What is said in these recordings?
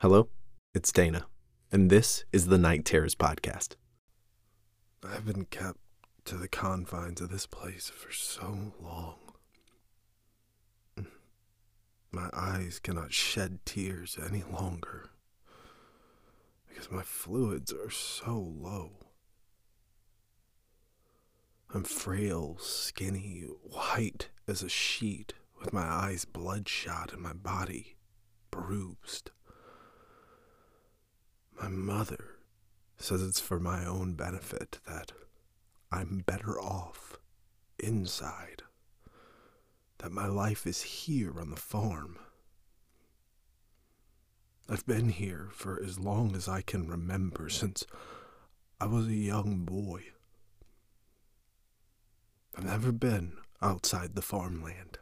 Hello, it's Dana, and this is the Night Terrors Podcast. I've been kept to the confines of this place for so long. My eyes cannot shed tears any longer because my fluids are so low. I'm frail, skinny, white as a sheet, with my eyes bloodshot and my body bruised. My mother says it's for my own benefit that I'm better off inside, that my life is here on the farm. I've been here for as long as I can remember, since I was a young boy. I've never been outside the farmland.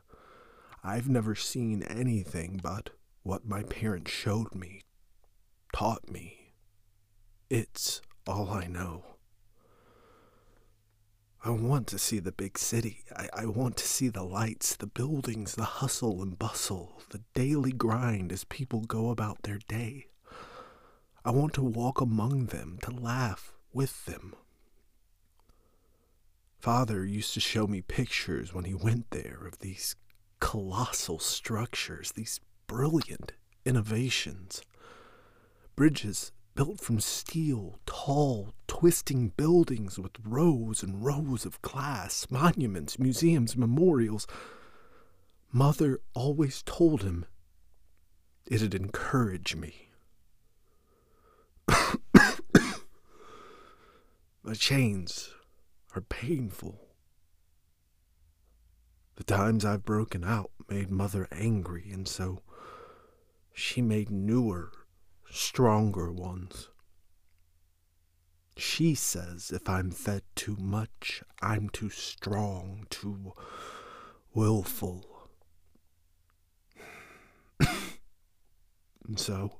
I've never seen anything but what my parents showed me, taught me. It's all I know. I want to see the big city. I, I, want to see the lights, the buildings, the hustle and bustle, the daily grind as people go about their day. I want to walk among them, to laugh with them. Father used to show me pictures when he went there of these colossal structures, these brilliant innovations. Bridges built from steel, tall, twisting buildings with rows and rows of glass, monuments, museums, memorials. Mother always told him it'd encourage me. My chains are painful. The times I've broken out made Mother angry, and so she made newer, stronger ones. She says if I'm fed too much, I'm too strong, too willful. and so,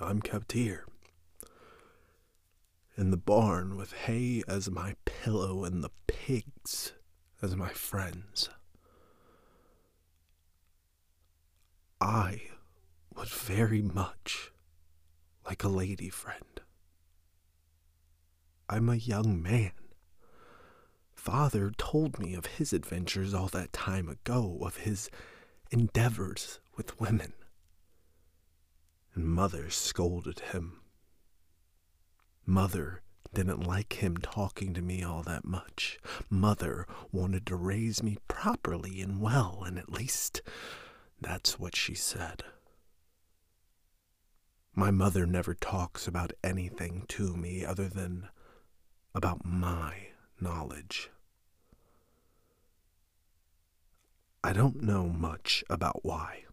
I'm kept here in the barn with hay as my pillow and the pigs as my friends. I would very much like a lady friend. I'm a young man. Father told me of his adventures all that time ago, of his endeavors with women. And Mother scolded him. Mother didn't like him talking to me all that much. Mother wanted to raise me properly and well, and at least that's what she said. My mother never talks about anything to me other than about my knowledge. I don't know much about why.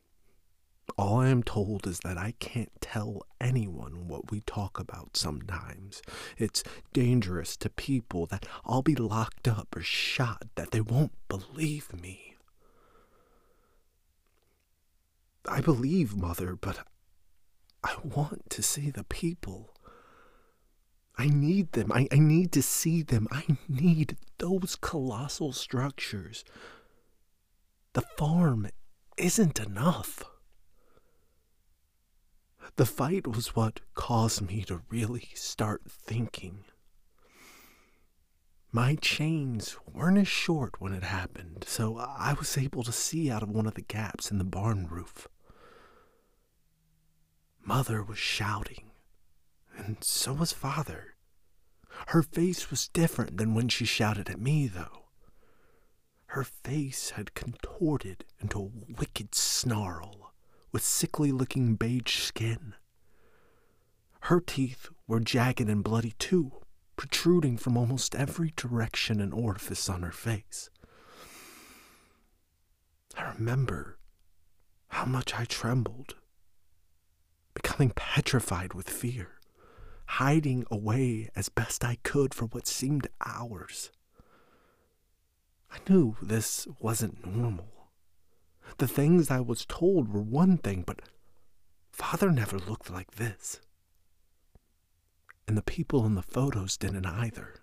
All I am told is that I can't tell anyone what we talk about sometimes. It's dangerous to people that I'll be locked up or shot, that they won't believe me. I believe, Mother, but I want to see the people. I need them. I, I need to see them. I need those colossal structures. The farm isn't enough. The fight was what caused me to really start thinking. My chains weren't as short when it happened, so I was able to see out of one of the gaps in the barn roof. Mother was shouting, and so was Father. Her face was different than when she shouted at me, though. Her face had contorted into a wicked snarl, with sickly looking beige skin. Her teeth were jagged and bloody, too, protruding from almost every direction and orifice on her face. I remember how much I trembled becoming petrified with fear, hiding away as best I could for what seemed hours. I knew this wasn't normal. The things I was told were one thing, but Father never looked like this. And the people in the photos didn't either.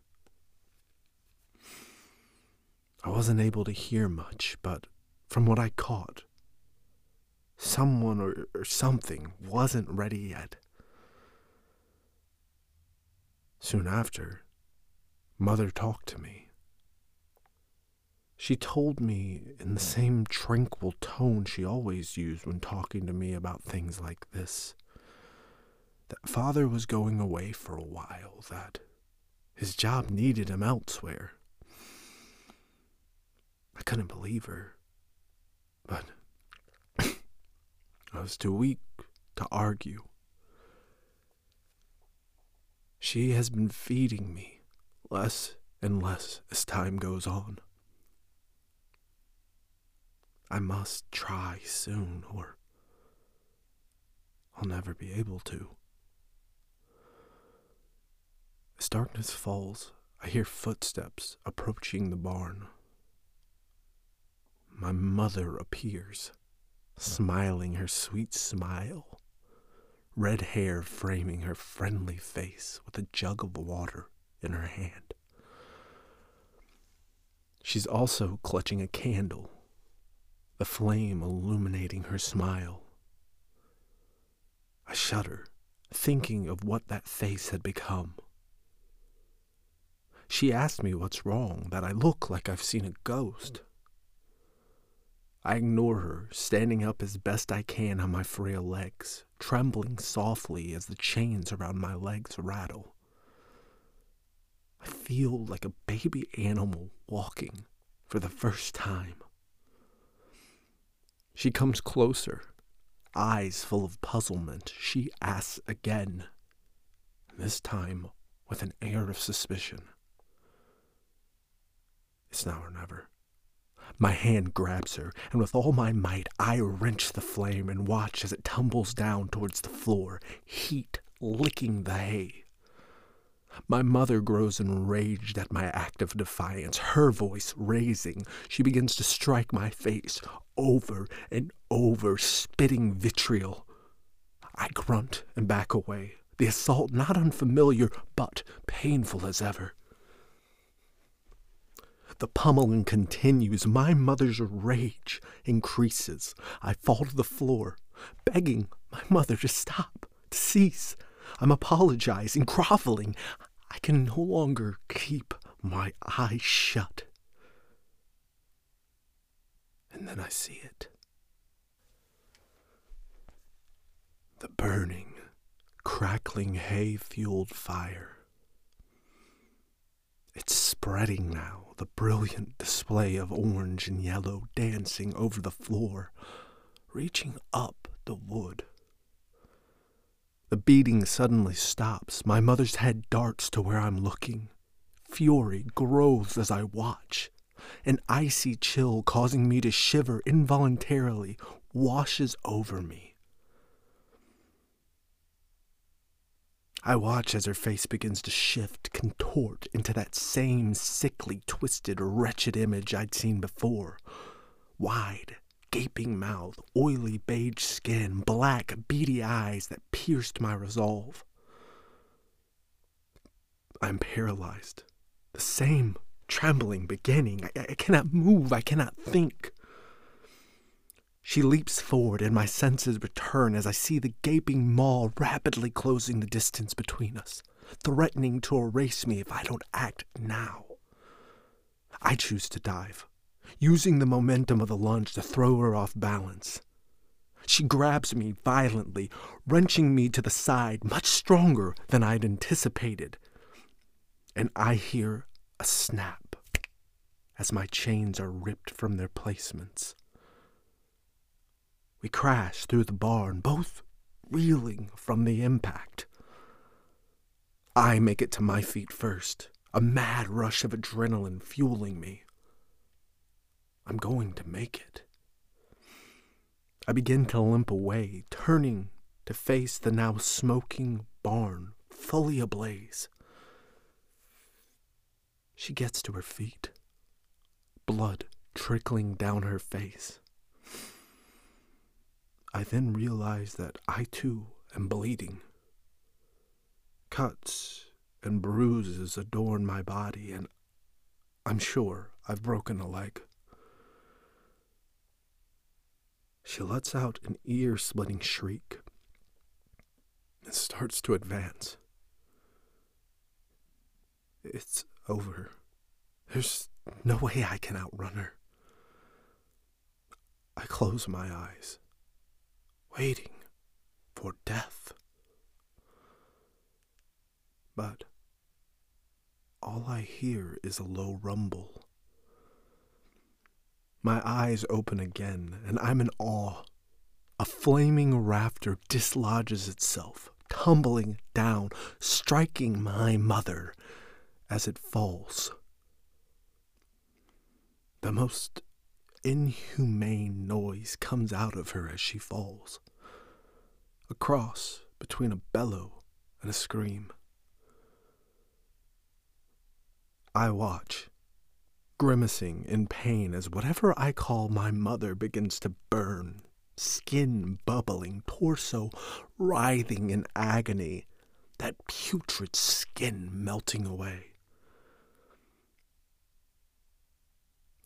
I wasn't able to hear much, but from what I caught, someone or, or something wasn't ready yet. Soon after, Mother talked to me. She told me in the same tranquil tone she always used when talking to me about things like this that Father was going away for a while, that his job needed him elsewhere. I couldn't believe her, but I was too weak to argue. She has been feeding me less and less as time goes on. I must try soon, or I'll never be able to. As darkness falls, I hear footsteps approaching the barn. My mother appears, smiling her sweet smile, red hair framing her friendly face with a jug of water in her hand. She's also clutching a candle, the flame illuminating her smile. I shudder, thinking of what that face had become. She asked me what's wrong, that I look like I've seen a ghost. I ignore her, standing up as best I can on my frail legs, trembling softly as the chains around my legs rattle. I feel like a baby animal walking for the first time. She comes closer, eyes full of puzzlement. She asks again, this time with an air of suspicion. It's now or never. My hand grabs her, and with all my might, I wrench the flame and watch as it tumbles down towards the floor, heat licking the hay. My mother grows enraged at my act of defiance, her voice raising. She begins to strike my face over and over, spitting vitriol. I grunt and back away, the assault not unfamiliar, but painful as ever. The pummeling continues. My mother's rage increases. I fall to the floor, begging my mother to stop, to cease. I'm apologizing, groveling. I can no longer keep my eyes shut. And then I see it. The burning, crackling hay fueled fire. It's spreading now, the brilliant display of orange and yellow dancing over the floor, reaching up the wood. The beating suddenly stops. My mother's head darts to where I'm looking. Fury grows as I watch. An icy chill causing me to shiver involuntarily washes over me. I watch as her face begins to shift, contort into that same sickly, twisted, wretched image I'd seen before. Wide, gaping mouth, oily beige skin, black, beady eyes that pierced my resolve. I'm paralyzed. The same trembling beginning. I, I cannot move. I cannot think. She leaps forward, and my senses return as I see the gaping maw rapidly closing the distance between us, threatening to erase me if I don't act now. I choose to dive, using the momentum of the lunge to throw her off balance. She grabs me violently, wrenching me to the side much stronger than I'd anticipated. And I hear a snap as my chains are ripped from their placements. We crash through the barn, both reeling from the impact. I make it to my feet first, a mad rush of adrenaline fueling me. I'm going to make it. I begin to limp away, turning to face the now smoking barn, fully ablaze. She gets to her feet, blood trickling down her face. I then realize that I too am bleeding. Cuts and bruises adorn my body, and I'm sure I've broken a leg. She lets out an ear splitting shriek and starts to advance. It's over. There's no way I can outrun her. I close my eyes, waiting for death. But all I hear is a low rumble. My eyes open again, and I'm in awe. A flaming rafter dislodges itself, tumbling down, striking my mother as it falls. The most inhumane noise comes out of her as she falls, a cross between a bellow and a scream. I watch, grimacing in pain as whatever I call my mother begins to burn, skin bubbling, torso writhing in agony, that putrid skin melting away.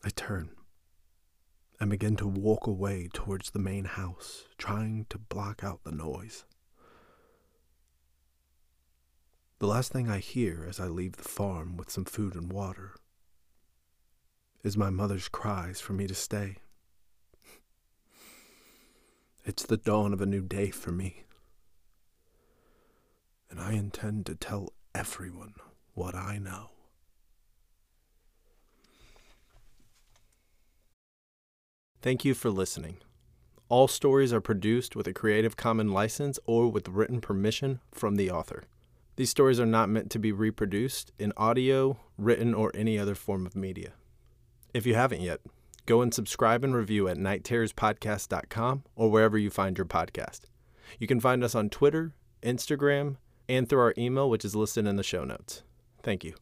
I turn and begin to walk away towards the main house, trying to block out the noise. The last thing I hear as I leave the farm with some food and water is my mother's cries for me to stay. It's the dawn of a new day for me, and I intend to tell everyone what I know. Thank you for listening. All stories are produced with a Creative Commons license or with written permission from the author. These stories are not meant to be reproduced in audio, written, or any other form of media. If you haven't yet, go and subscribe and review at nightterrorspodcast.com or wherever you find your podcast. You can find us on Twitter, Instagram, and through our email, which is listed in the show notes. Thank you.